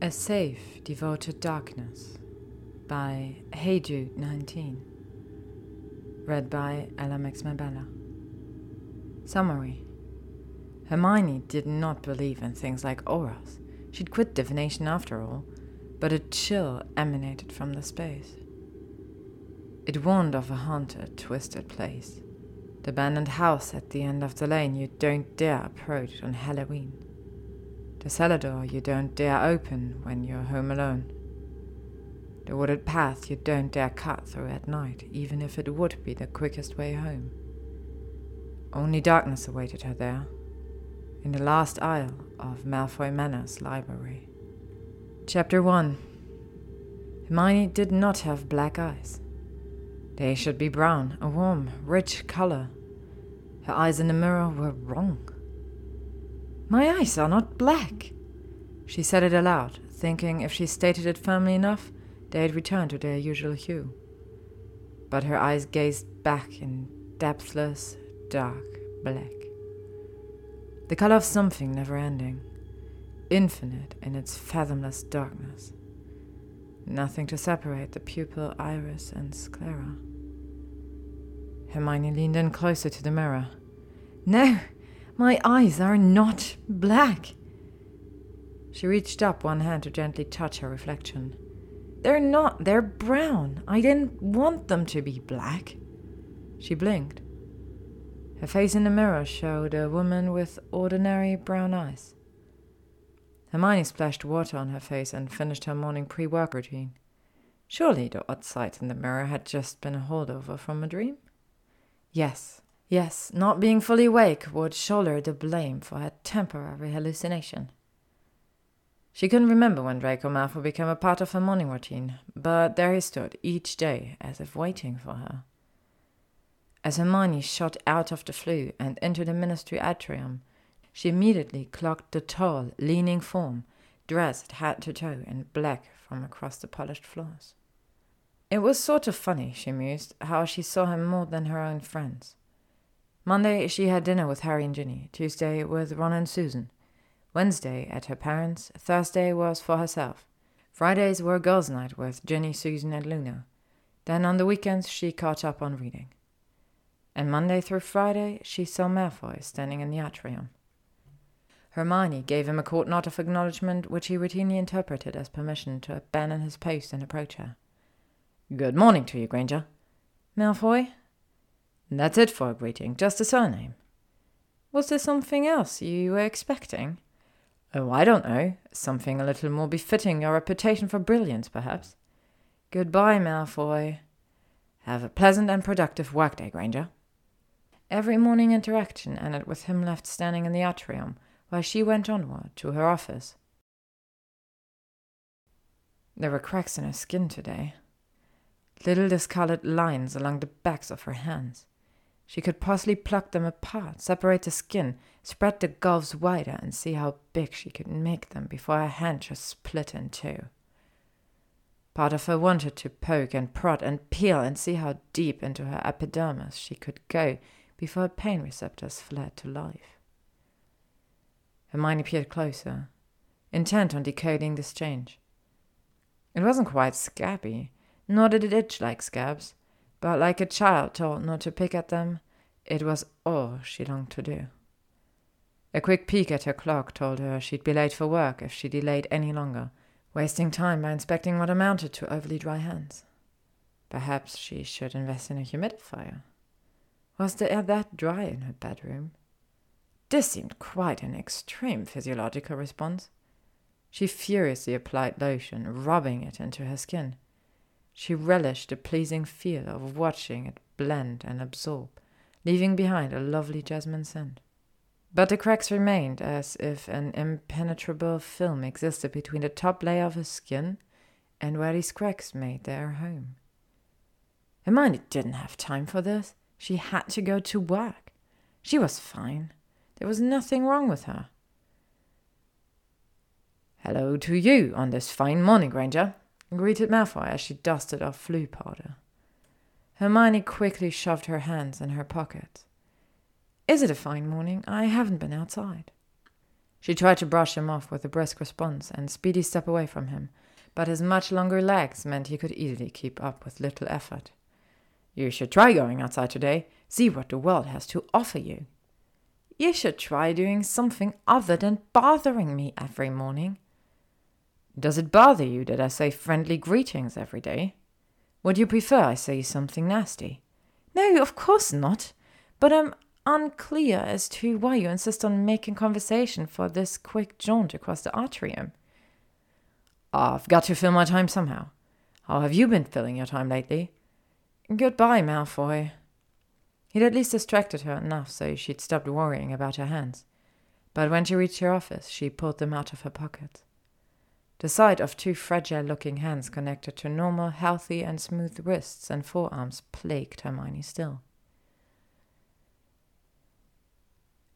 A Safe Devoted Darkness by Hey Jude 19. Read by Ella Mabella. Summary Hermione did not believe in things like auras. She'd quit divination after all, but a chill emanated from the space. It warned of a haunted, twisted place. The abandoned house at the end of the lane you don't dare approach on Halloween. The cellar door you don't dare open when you're home alone. The wooded path you don't dare cut through at night, even if it would be the quickest way home. Only darkness awaited her there, in the last aisle of Malfoy Manor's library. Chapter 1 Hermione did not have black eyes. They should be brown, a warm, rich color. Her eyes in the mirror were wrong. My eyes are not black. She said it aloud, thinking if she stated it firmly enough, they'd return to their usual hue. But her eyes gazed back in depthless, dark black. The color of something never ending, infinite in its fathomless darkness. Nothing to separate the pupil, iris, and sclera. Hermione leaned in closer to the mirror. No, my eyes are not black. She reached up one hand to gently touch her reflection. They're not, they're brown. I didn't want them to be black. She blinked. Her face in the mirror showed a woman with ordinary brown eyes. Hermione splashed water on her face and finished her morning pre work routine. Surely the odd sight in the mirror had just been a holdover from a dream? Yes, Yes, not being fully awake would shoulder the blame for her temporary hallucination. She couldn't remember when Draco Malfoy became a part of her morning routine, but there he stood each day as if waiting for her. As Hermione shot out of the flue and into the ministry atrium, she immediately clocked the tall, leaning form, dressed head to toe in black from across the polished floors. It was sort of funny, she mused, how she saw him more than her own friends. Monday, she had dinner with Harry and Ginny. Tuesday, with Ron and Susan. Wednesday, at her parents'. Thursday was for herself. Fridays were girls' night with Ginny, Susan, and Luna. Then on the weekends, she caught up on reading. And Monday through Friday, she saw Malfoy standing in the atrium. Hermione gave him a court nod of acknowledgement, which he routinely interpreted as permission to abandon his post and approach her. Good morning to you, Granger. Malfoy? That's it for a greeting, just a surname. Was there something else you were expecting? Oh, I don't know. Something a little more befitting your reputation for brilliance, perhaps. Goodbye, Malfoy. Have a pleasant and productive workday, Granger. Every morning interaction ended with him left standing in the atrium while she went onward to her office. There were cracks in her skin today, little discolored lines along the backs of her hands. She could possibly pluck them apart, separate the skin, spread the gulfs wider, and see how big she could make them before her hand just split in two. Part of her wanted to poke and prod and peel and see how deep into her epidermis she could go before her pain receptors fled to life. Hermione peered closer, intent on decoding this change. It wasn't quite scabby, nor did it itch like scabs, but like a child told not to pick at them, it was all she longed to do. A quick peek at her clock told her she'd be late for work if she delayed any longer, wasting time by inspecting what amounted to overly dry hands. Perhaps she should invest in a humidifier. Was the air that dry in her bedroom? This seemed quite an extreme physiological response. She furiously applied lotion, rubbing it into her skin. She relished the pleasing feel of watching it blend and absorb, leaving behind a lovely jasmine scent. But the cracks remained as if an impenetrable film existed between the top layer of her skin and where these cracks made their home. Hermione didn't have time for this. She had to go to work. She was fine. There was nothing wrong with her. Hello to you on this fine morning, Granger, greeted Malfoy as she dusted off Floo powder. Hermione quickly shoved her hands in her pockets. Is it a fine morning? I haven't been outside. She tried to brush him off with a brisk response and speedy step away from him, but his much longer legs meant he could easily keep up with little effort. You should try going outside today, see what the world has to offer you. You should try doing something other than bothering me every morning. Does it bother you that I say friendly greetings every day? Would you prefer I say something nasty? No, of course not. But I'm unclear as to why you insist on making conversation for this quick jaunt across the atrium. I've got to fill my time somehow. How have you been filling your time lately? Goodbye, Malfoy. He'd at least distracted her enough so she'd stopped worrying about her hands. But when she reached her office, she pulled them out of her pocket. The sight of two fragile looking hands connected to normal, healthy, and smooth wrists and forearms plagued Hermione still.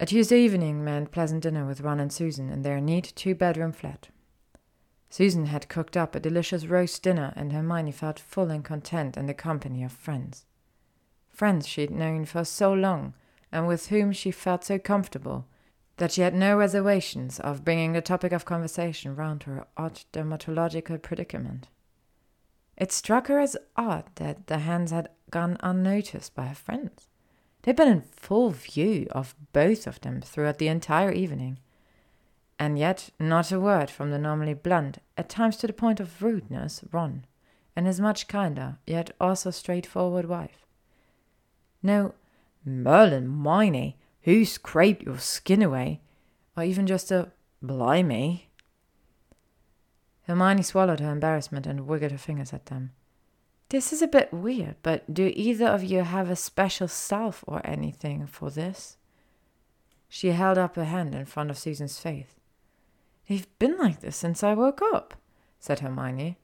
A Tuesday evening meant pleasant dinner with Ron and Susan in their neat two bedroom flat. Susan had cooked up a delicious roast dinner, and Hermione felt full and content in the company of friends. Friends she'd known for so long, and with whom she felt so comfortable that she had no reservations of bringing the topic of conversation round to her odd dermatological predicament. It struck her as odd that the hands had gone unnoticed by her friends. They'd been in full view of both of them throughout the entire evening, and yet not a word from the normally blunt, at times to the point of rudeness, Ron, and his much kinder, yet also straightforward wife. No, Merlin 'Mione, who scraped your skin away? Or even just a blimey? Hermione swallowed her embarrassment and wiggled her fingers at them. This is a bit weird, but do either of you have a special self or anything for this? She held up her hand in front of Susan's face. They've been like this since I woke up, said Hermione.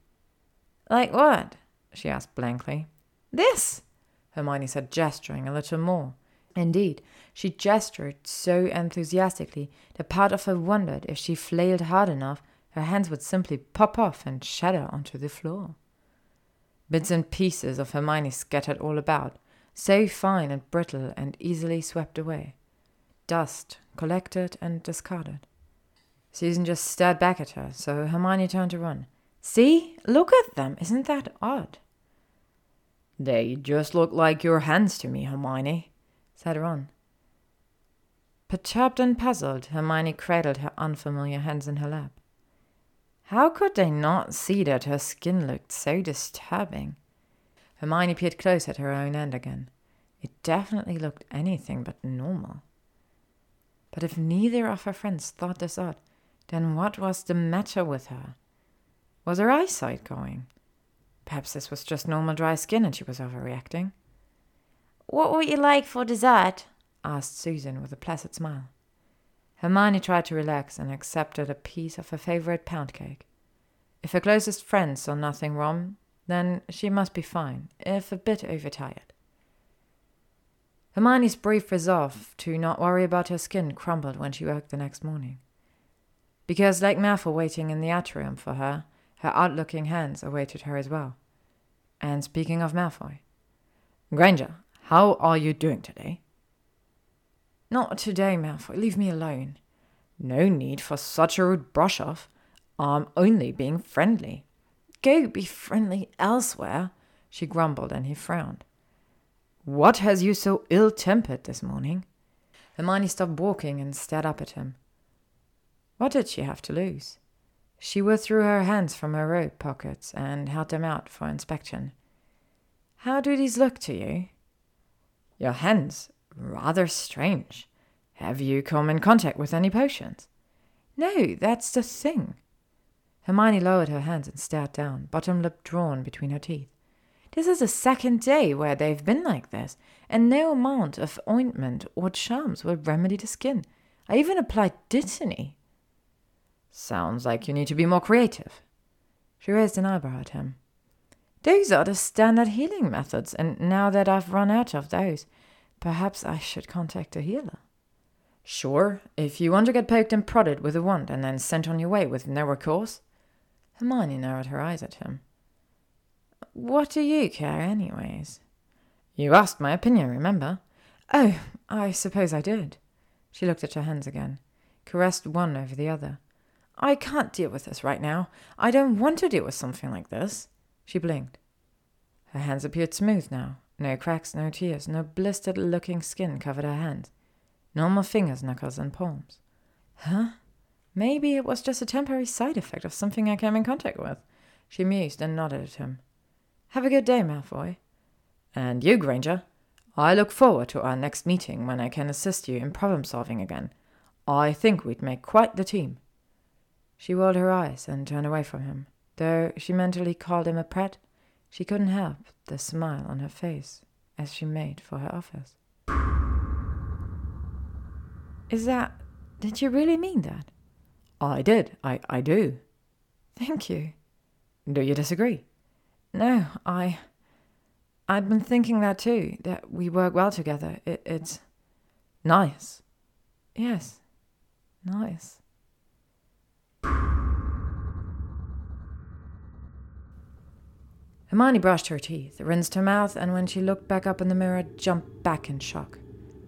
Like what? she asked blankly. This, Hermione said, gesturing a little more. Indeed, she gestured so enthusiastically that part of her wondered if she flailed hard enough, her hands would simply pop off and shatter onto the floor. Bits and pieces of Hermione scattered all about, so fine and brittle and easily swept away. Dust collected and discarded. Susan just stared back at her, so Hermione turned to run. See? Look at them. Isn't that odd? They just look like your hands to me, Hermione, said Ron. Perturbed and puzzled, Hermione cradled her unfamiliar hands in her lap. How could they not see that her skin looked so disturbing? Hermione peered close at her own end again. It definitely looked anything but normal. But if neither of her friends thought this odd, then what was the matter with her? Was her eyesight going? Perhaps this was just normal dry skin and she was overreacting. What would you like for dessert? asked Susan with a placid smile. Hermione tried to relax and accepted a piece of her favorite pound cake. If her closest friends saw nothing wrong, then she must be fine, if a bit overtired. Hermione's brief resolve to not worry about her skin crumbled when she woke the next morning. Because, like Malfoy waiting in the atrium for her, her odd-looking hands awaited her as well. And speaking of Malfoy, Granger, how are you doing today? Not today, Malfoy. Leave me alone. No need for such a rude brush off. I'm only being friendly. Go be friendly elsewhere, she grumbled, and he frowned. What has you so ill tempered this morning? Hermione stopped walking and stared up at him. What did she have to lose? She withdrew her hands from her robe pockets and held them out for inspection. How do these look to you? Your hands? Rather strange. Have you come in contact with any potions? No, that's the thing. Hermione lowered her hands and stared down, bottom lip drawn between her teeth. This is the second day where they've been like this, and no amount of ointment or charms will remedy the skin. I even applied dittany. Sounds like you need to be more creative. She raised an eyebrow at him. Those are the standard healing methods, and now that I've run out of those, perhaps I should contact a healer. Sure, if you want to get poked and prodded with a wand and then sent on your way with no recourse. Hermione narrowed her eyes at him. What do you care, anyways? You asked my opinion, remember? Oh, I suppose I did. She looked at her hands again. caressed one over the other. I can't deal with this right now. I don't want to deal with something like this. She blinked. Her hands appeared smooth now. No cracks, no tears, no blistered looking skin covered her hands. Normal fingers, knuckles, and palms. Huh? Maybe it was just a temporary side effect of something I came in contact with. She mused and nodded at him. Have a good day, Malfoy. And you, Granger. I look forward to our next meeting when I can assist you in problem solving again. I think we'd make quite the team. She rolled her eyes and turned away from him. Though she mentally called him a prat, she couldn't help the smile on her face as she made for her office. Is that. Did you really mean that? Oh, I did. I, I do. Thank you. Do you disagree? No, I. I'd been thinking that too, that we work well together. It, it's. Nice. Yes. Nice. Hermione brushed her teeth, rinsed her mouth, and when she looked back up in the mirror, jumped back in shock.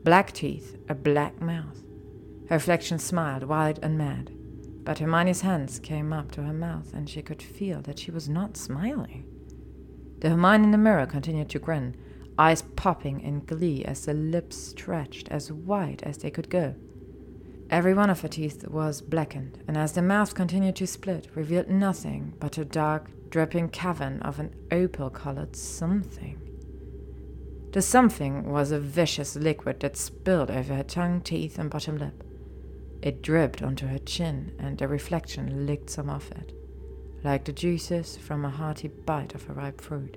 Black teeth, a black mouth. Her reflection smiled, wide and mad. But Hermione's hands came up to her mouth, and she could feel that she was not smiling. The Hermione in the mirror continued to grin, eyes popping in glee as the lips stretched as wide as they could go. Every one of her teeth was blackened, and as the mouth continued to split, revealed nothing but a dark, dripping cavern of an opal colored something. The something was a vicious liquid that spilled over her tongue, teeth, and bottom lip. It dripped onto her chin, and the reflection licked some of it, like the juices from a hearty bite of a ripe fruit.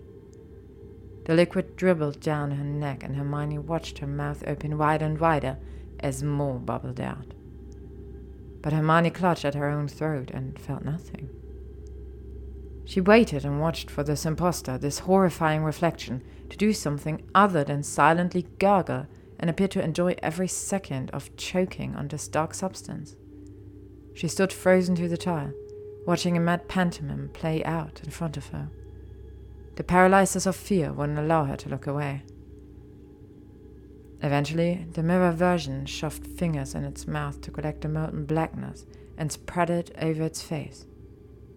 The liquid dribbled down her neck, and Hermione watched her mouth open wider and wider as more bubbled out but Hermione clutched at her own throat and felt nothing. She waited and watched for this impostor, this horrifying reflection, to do something other than silently gurgle and appear to enjoy every second of choking on this dark substance. She stood frozen to the tile, watching a mad pantomime play out in front of her. The paralysis of fear wouldn't allow her to look away. Eventually, the mirror version shoved fingers in its mouth to collect the molten blackness and spread it over its face.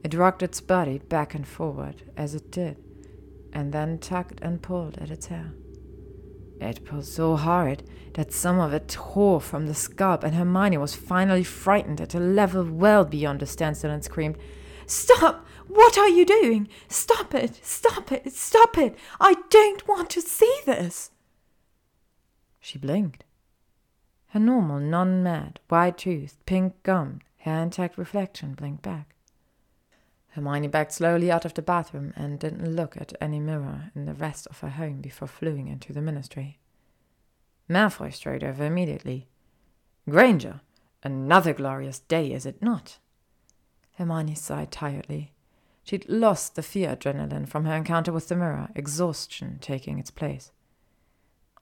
It rocked its body back and forward as it did, and then tugged and pulled at its hair. It pulled so hard that some of it tore from the scalp, and Hermione was finally frightened at a level well beyond a standstill and screamed, Stop! What are you doing? Stop it! Stop it! Stop it! I don't want to see this! She blinked. Her normal, non mad, wide toothed, pink gummed, hair intact reflection blinked back. Hermione backed slowly out of the bathroom and didn't look at any mirror in the rest of her home before fleeing into the ministry. Malfoy strode over immediately. Granger, another glorious day, is it not? Hermione sighed tiredly. She'd lost the fear adrenaline from her encounter with the mirror, exhaustion taking its place.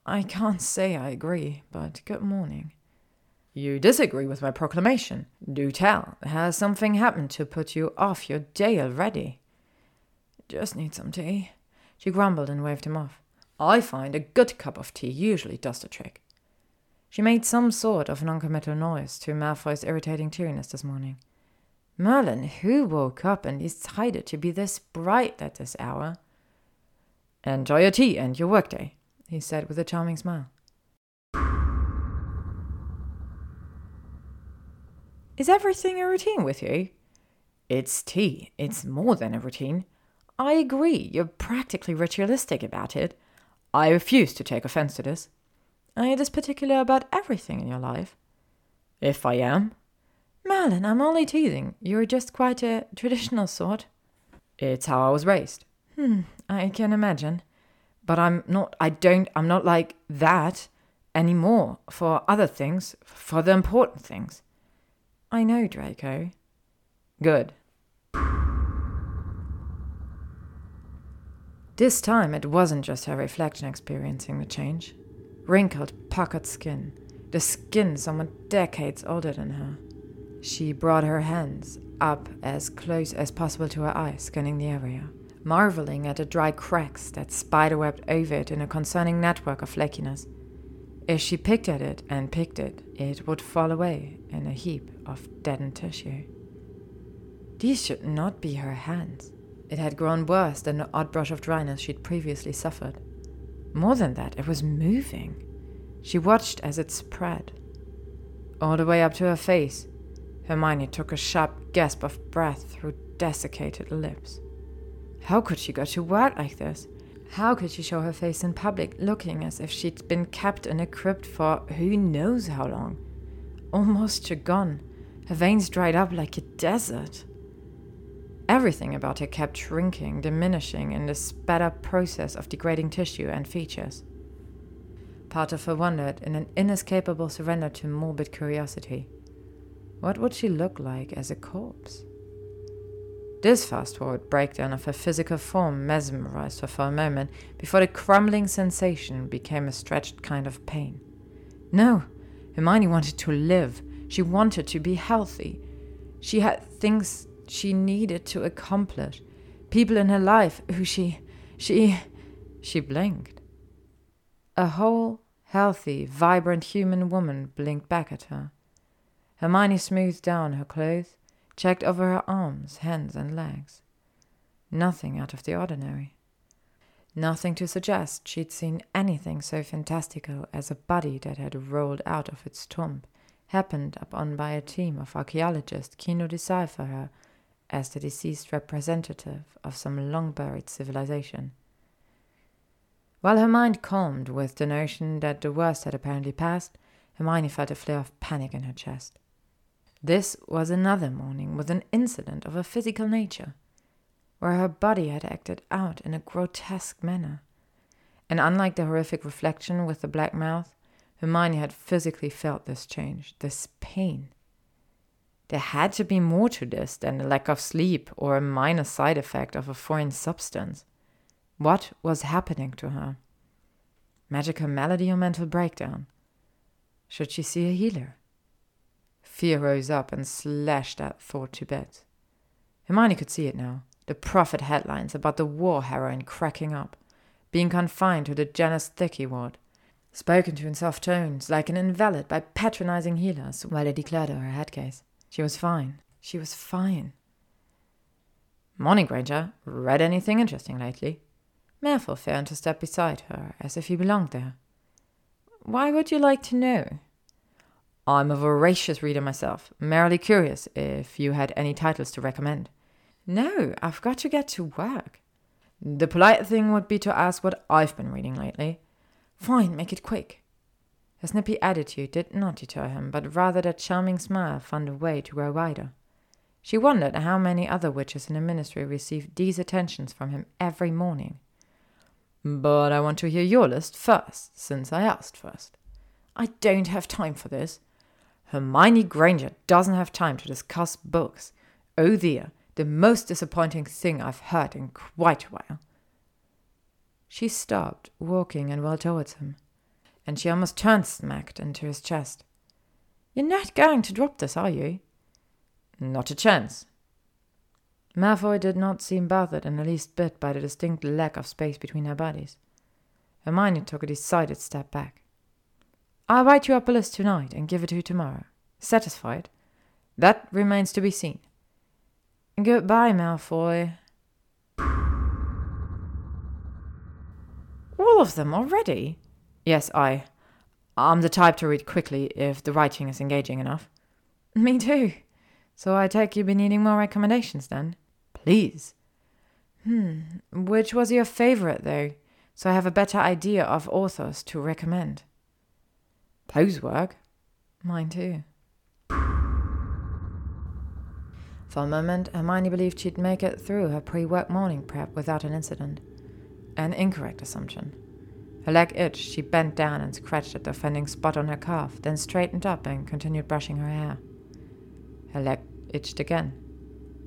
I can't say I agree, but good morning. You disagree with my proclamation. Do tell. Has something happened to put you off your day already? Just need some tea. She grumbled and waved him off. I find a good cup of tea usually does the trick. She made some sort of noncommittal noise to Malfoy's irritating cheeriness this morning. Merlin, who woke up and decided to be this bright at this hour? Enjoy your tea and your workday he said with a charming smile. Is everything a routine with you? It's tea. It's more than a routine. I agree, you're practically ritualistic about it. I refuse to take offense to this. Are you this particular about everything in your life? If I am? Merlin, I'm only teasing. You're just quite a traditional sort. It's how I was raised. Hmm, I can imagine but I'm not, I don't, I'm not like that anymore for other things, for the important things. I know, Draco. Good. This time it wasn't just her reflection experiencing the change. Wrinkled, puckered skin, the skin someone decades older than her. She brought her hands up as close as possible to her eyes, scanning the area marveling at the dry cracks that spiderwebbed over it in a concerning network of flakiness. If she picked at it and picked it, it would fall away in a heap of deadened tissue. These should not be her hands. It had grown worse than the odd brush of dryness she'd previously suffered. More than that, it was moving. She watched as it spread. All the way up to her face, Hermione took a sharp gasp of breath through desiccated lips. How could she go to work like this? How could she show her face in public looking as if she'd been kept in a crypt for who knows how long? Almost gone, her veins dried up like a desert. Everything about her kept shrinking, diminishing in the sped up process of degrading tissue and features. Part of her wondered, in an inescapable surrender to morbid curiosity, what would she look like as a corpse? This fast forward breakdown of her physical form mesmerized her for a moment before the crumbling sensation became a stretched kind of pain. No, Hermione wanted to live. She wanted to be healthy. She had things she needed to accomplish, people in her life who she. she. she blinked. A whole, healthy, vibrant human woman blinked back at her. Hermione smoothed down her clothes, checked over her arms, hands, and legs. Nothing out of the ordinary. Nothing to suggest she'd seen anything so fantastical as a body that had rolled out of its tomb, happened upon by a team of archaeologists keen to decipher her as the deceased representative of some long buried civilization. While her mind calmed with the notion that the worst had apparently passed, Hermione felt a flare of panic in her chest. This was another morning with an incident of a physical nature, where her body had acted out in a grotesque manner. And unlike the horrific reflection with the black mouth, Hermione had physically felt this change, this pain. There had to be more to this than a lack of sleep or a minor side effect of a foreign substance. What was happening to her? Magical malady or mental breakdown? Should she see a healer? Fear rose up and slashed that thought to bits. Hermione could see it now. The prophet headlines about the war heroine cracking up, being confined to the Janus Thickey ward, spoken to in soft tones like an invalid by patronizing healers while they declared her head case. She was fine. She was fine. Morning, Granger. Read anything interesting lately? Malfoy turned to step beside her, as if he belonged there. Why would you like to know? I'm a voracious reader myself, merely curious if you had any titles to recommend. No, I've got to get to work. The polite thing would be to ask what I've been reading lately. Fine, make it quick. Her snippy attitude did not deter him, but rather that charming smile found a way to grow wider. She wondered how many other witches in the ministry received these attentions from him every morning. But I want to hear your list first, since I asked first. I don't have time for this. Hermione Granger doesn't have time to discuss books. Oh dear, the most disappointing thing I've heard in quite a while. She stopped, walking and well towards him, and she almost turned smacked into his chest. You're not going to drop this, are you? Not a chance. Malfoy did not seem bothered in the least bit by the distinct lack of space between their bodies. Hermione took a decided step back. I'll write you up a list tonight and give it to you tomorrow. Satisfied? That remains to be seen. Goodbye, Malfoy. All of them already? Yes, I. I'm the type to read quickly if the writing is engaging enough. Me too. So I take you've been needing more recommendations then? Please. Hmm. Which was your favorite, though? So I have a better idea of authors to recommend. Poe's work? Mine too. For a moment, Hermione believed she'd make it through her pre work morning prep without an incident. An incorrect assumption. Her leg itched, she bent down and scratched at the offending spot on her calf, then straightened up and continued brushing her hair. Her leg itched again.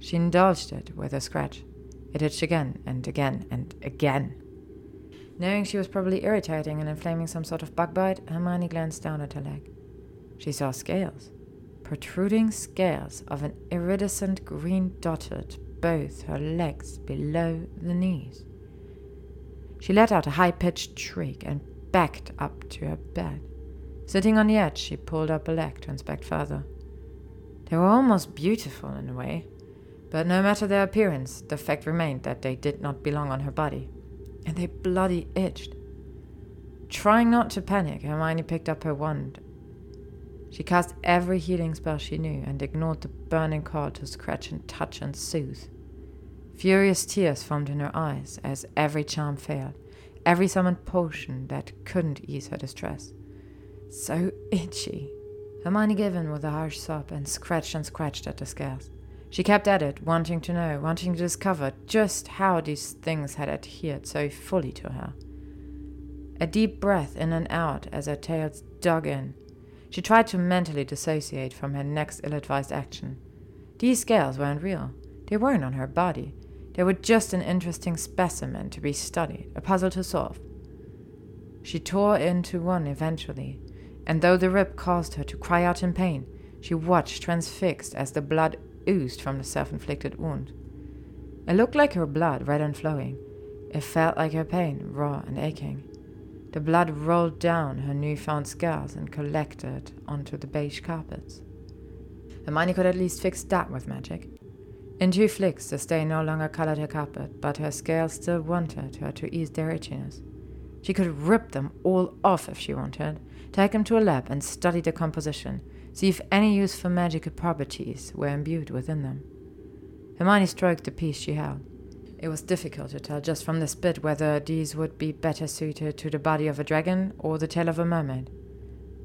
She indulged it with a scratch. It itched again and again and again. Knowing she was probably irritating and inflaming some sort of bug bite, Hermione glanced down at her leg. She saw scales, protruding scales of an iridescent green dotted both her legs below the knees. She let out a high pitched shriek and backed up to her bed. Sitting on the edge, she pulled up a leg to inspect further. They were almost beautiful in a way, but no matter their appearance, the fact remained that they did not belong on her body, and they bloody itched. Trying not to panic, Hermione picked up her wand. She cast every healing spell she knew and ignored the burning call to scratch and touch and soothe. Furious tears formed in her eyes as every charm failed, every summoned potion that couldn't ease her distress. So itchy. Hermione gave in with a harsh sob and scratched and scratched at the scales. She kept at it, wanting to know, wanting to discover just how these things had adhered so fully to her. A deep breath in and out as her tails dug in. She tried to mentally dissociate from her next ill advised action. These scales weren't real. They weren't on her body. They were just an interesting specimen to be studied, a puzzle to solve. She tore into one eventually, and though the rip caused her to cry out in pain, she watched transfixed as the blood oozed from the self inflicted wound. It looked like her blood, red and flowing. It felt like her pain, raw and aching. The blood rolled down her newfound scars and collected onto the beige carpets. Hermione could at least fix that with magic. In two flicks, the stain no longer colored her carpet, but her scales still wanted her to ease their itchiness. She could rip them all off if she wanted, take them to a lab and study the composition, see if any useful magical properties were imbued within them. Hermione stroked the piece she held. It was difficult to tell just from this bit whether these would be better suited to the body of a dragon or the tail of a mermaid.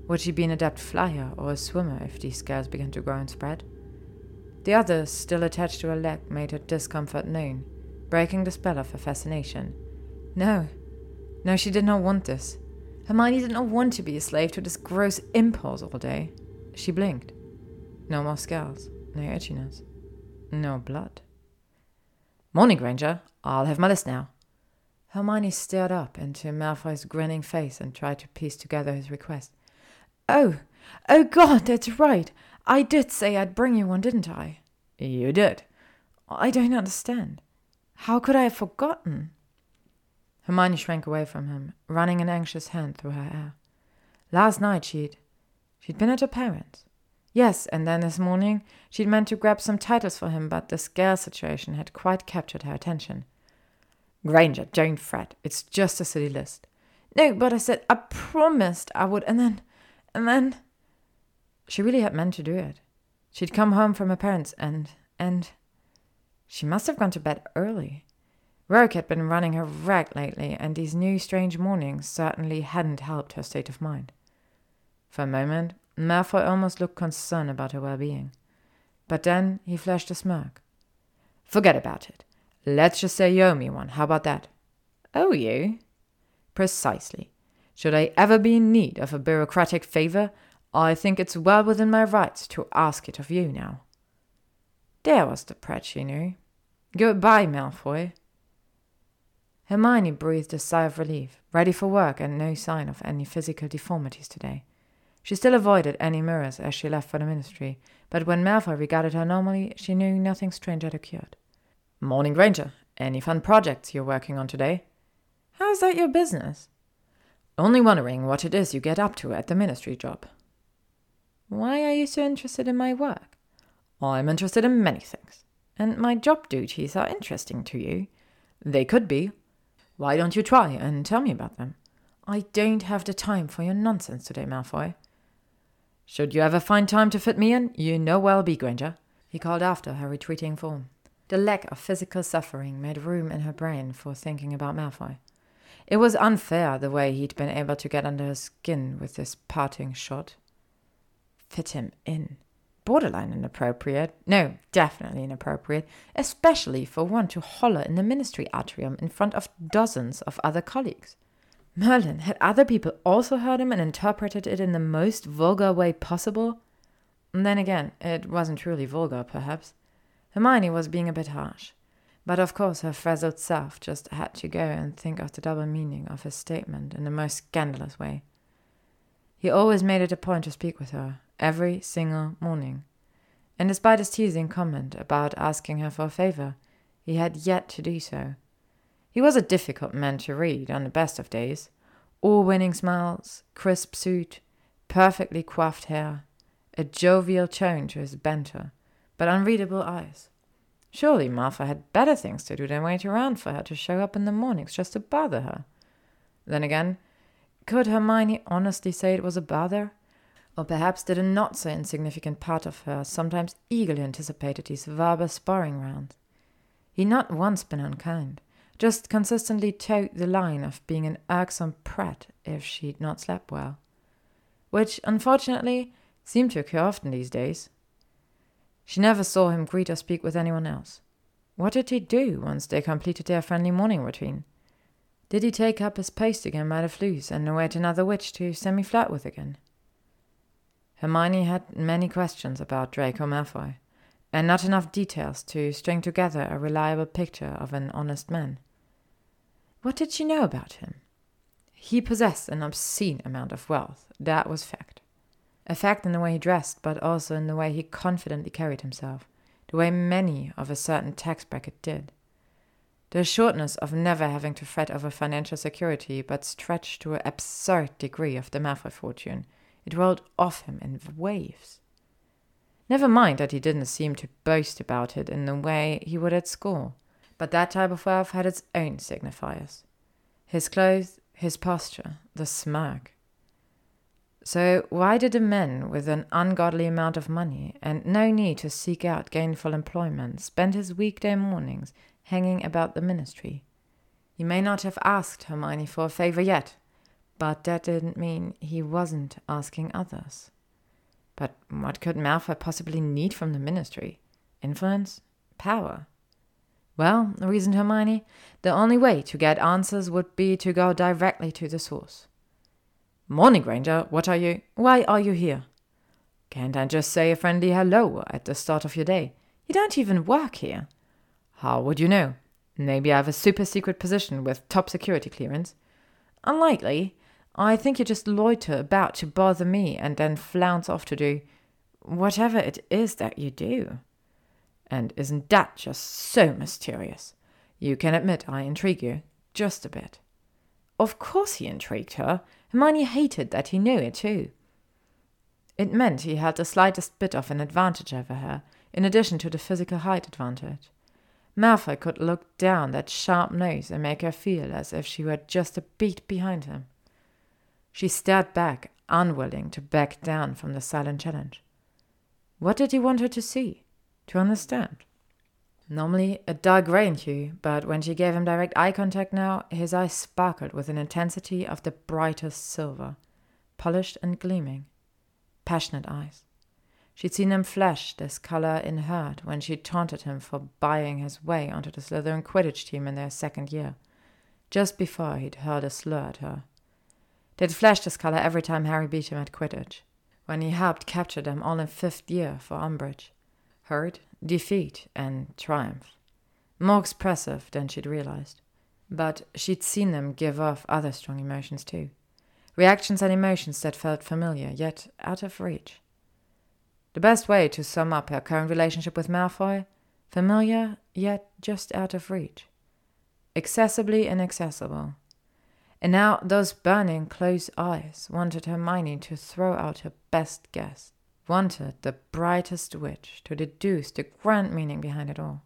Would she be an adept flyer or a swimmer if these scales began to grow and spread? The others, still attached to her leg, made her discomfort known, breaking the spell of her fascination. No, no, she did not want this. Hermione did not want to be a slave to this gross impulse all day. She blinked. No more scales, no itchiness, no blood. Morning, Granger. I'll have my list now. Hermione stared up into Malfoy's grinning face and tried to piece together his request. Oh, oh God, that's right. I did say I'd bring you one, didn't I? You did. I don't understand. How could I have forgotten? Hermione shrank away from him, running an anxious hand through her hair. Last night she'd she'd been at her parents'. Yes, and then this morning she'd meant to grab some titles for him, but the scale situation had quite captured her attention. Granger, don't fret. It's just a silly list. No, but I said I promised I would, and then, and then. She really had meant to do it. She'd come home from her parents, and, and. She must have gone to bed early. Rogue had been running her rag lately, and these new strange mornings certainly hadn't helped her state of mind. For a moment, Malfoy almost looked concerned about her well being. But then he flashed a smirk. Forget about it. Let's just say you owe me one. How about that? Owe you? Precisely. Should I ever be in need of a bureaucratic favor, I think it's well within my rights to ask it of you now. There was the prat she knew. Goodbye, Malfoy. Hermione breathed a sigh of relief, ready for work and no sign of any physical deformities today. She still avoided any mirrors as she left for the ministry, but when Malfoy regarded her normally, she knew nothing strange had occurred. Morning, Granger. Any fun projects you're working on today? How's that your business? Only wondering what it is you get up to at the ministry job. Why are you so interested in my work? I'm interested in many things, and my job duties are interesting to you. They could be. Why don't you try and tell me about them? I don't have the time for your nonsense today, Malfoy. Should you ever find time to fit me in, you know where I'll be, Granger. He called after her retreating form. The lack of physical suffering made room in her brain for thinking about Malfoy. It was unfair the way he'd been able to get under her skin with this parting shot. Fit him in. Borderline inappropriate. No, definitely inappropriate, especially for one to holler in the ministry atrium in front of dozens of other colleagues. Merlin, had other people also heard him and interpreted it in the most vulgar way possible? And then again, it wasn't truly vulgar, perhaps. Hermione was being a bit harsh. But of course, her frazzled self just had to go and think of the double meaning of his statement in the most scandalous way. He always made it a point to speak with her, every single morning. And despite his teasing comment about asking her for a favor, he had yet to do so. He was a difficult man to read on the best of days. All winning smiles, crisp suit, perfectly coiffed hair, a jovial tone to his banter, but unreadable eyes. Surely Martha had better things to do than wait around for her to show up in the mornings just to bother her. Then again, could Hermione honestly say it was a bother? Or perhaps did a not so insignificant part of her sometimes eagerly anticipated these verbal sparring rounds? He'd not once been unkind, just consistently toed the line of being an irksome prat if she'd not slept well. Which, unfortunately, seemed to occur often these days. She never saw him greet or speak with anyone else. What did he do once they completed their friendly morning routine? Did he take up his post again by the flues and await another witch to semi flirt with again? Hermione had many questions about Draco Malfoy, and not enough details to string together a reliable picture of an honest man. What did she know about him? He possessed an obscene amount of wealth, that was fact. A fact in the way he dressed, but also in the way he confidently carried himself, the way many of a certain tax bracket did. The assuredness of never having to fret over financial security, but stretched to an absurd degree of the Malfoy fortune, it rolled off him in waves. Never mind that he didn't seem to boast about it in the way he would at school, but that type of wealth had its own signifiers. His clothes, his posture, the smirk, so, why did a man with an ungodly amount of money and no need to seek out gainful employment spend his weekday mornings hanging about the ministry? He may not have asked Hermione for a favor yet, but that didn't mean he wasn't asking others. But what could Malfoy possibly need from the ministry? Influence? Power? Well, reasoned Hermione, the only way to get answers would be to go directly to the source. Morning, Granger. What are you? Why are you here? Can't I just say a friendly hello at the start of your day? You don't even work here. How would you know? Maybe I have a super secret position with top security clearance. Unlikely. I think you just loiter about to bother me and then flounce off to do whatever it is that you do. And isn't that just so mysterious? You can admit I intrigue you, just a bit. Of course he intrigued her. Hermione hated that he knew it too. It meant he had the slightest bit of an advantage over her, in addition to the physical height advantage. Malfoy could look down that sharp nose and make her feel as if she were just a beat behind him. She stared back, unwilling to back down from the silent challenge. What did he want her to see? To understand? Normally a dark grey in hue, but when she gave him direct eye contact now, his eyes sparkled with an intensity of the brightest silver, polished and gleaming. Passionate eyes. She'd seen him flash this color in hurt when she taunted him for buying his way onto the Slytherin Quidditch team in their second year, just before he'd hurled a slur at her. They'd flashed this color every time Harry beat him at Quidditch, when he helped capture them all in fifth year for Umbridge. Hurt defeat and triumph. More expressive than she'd realized. But she'd seen them give off other strong emotions too. Reactions and emotions that felt familiar, yet out of reach. The best way to sum up her current relationship with Malfoy familiar, yet just out of reach. Accessibly inaccessible. And now those burning, close eyes wanted Hermione to throw out her best guess wanted the brightest witch to deduce the grand meaning behind it all.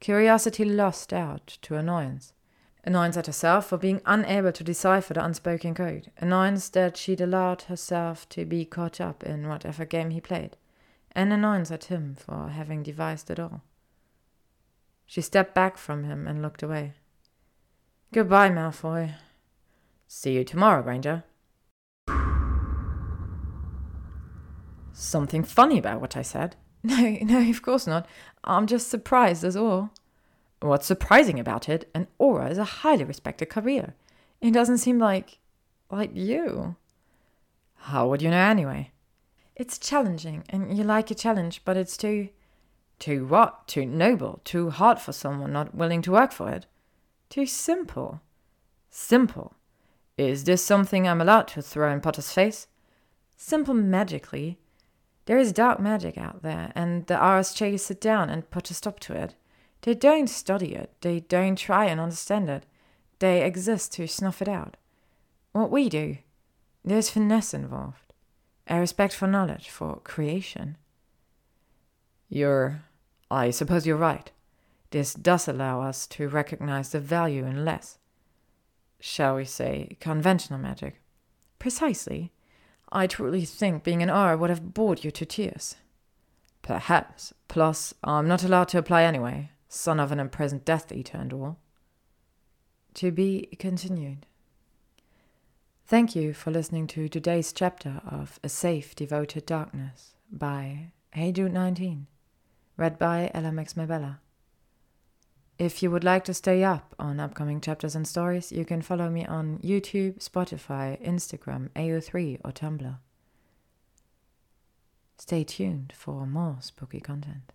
Curiosity lost out to annoyance. Annoyance at herself for being unable to decipher the unspoken code. Annoyance that she'd allowed herself to be caught up in whatever game he played. And annoyance at him for having devised it all. She stepped back from him and looked away. Goodbye, Malfoy. See you tomorrow, Granger. Something funny about what I said? No, no, of course not. I'm just surprised, as all. What's surprising about it? An Auror is a highly respected career. It doesn't seem like. like you. How would you know anyway? It's challenging, and you like a challenge, but it's too. Too what? Too noble, too hard for someone not willing to work for it. Too simple. Simple. Is this something I'm allowed to throw in Potter's face? Simple magically. There is dark magic out there, and the Aurors chase it down and put a stop to it. They don't study it, they don't try and understand it, they exist to snuff it out. What we do, there's finesse involved. A respect for knowledge, for creation. You're. I suppose you're right. This does allow us to recognize the value in less, shall we say, conventional magic. Precisely. I truly think being an Auror would have bored you to tears. Perhaps. Plus, I'm not allowed to apply anyway, son of an imprisoned Death Eater and all. To be continued. Thank you for listening to today's chapter of A Safe Devoted Darkness by Hey Jude 19, read by LMX Mabella. If you would like to stay up on upcoming chapters and stories, you can follow me on YouTube, Spotify, Instagram, AO3, or Tumblr. Stay tuned for more spooky content.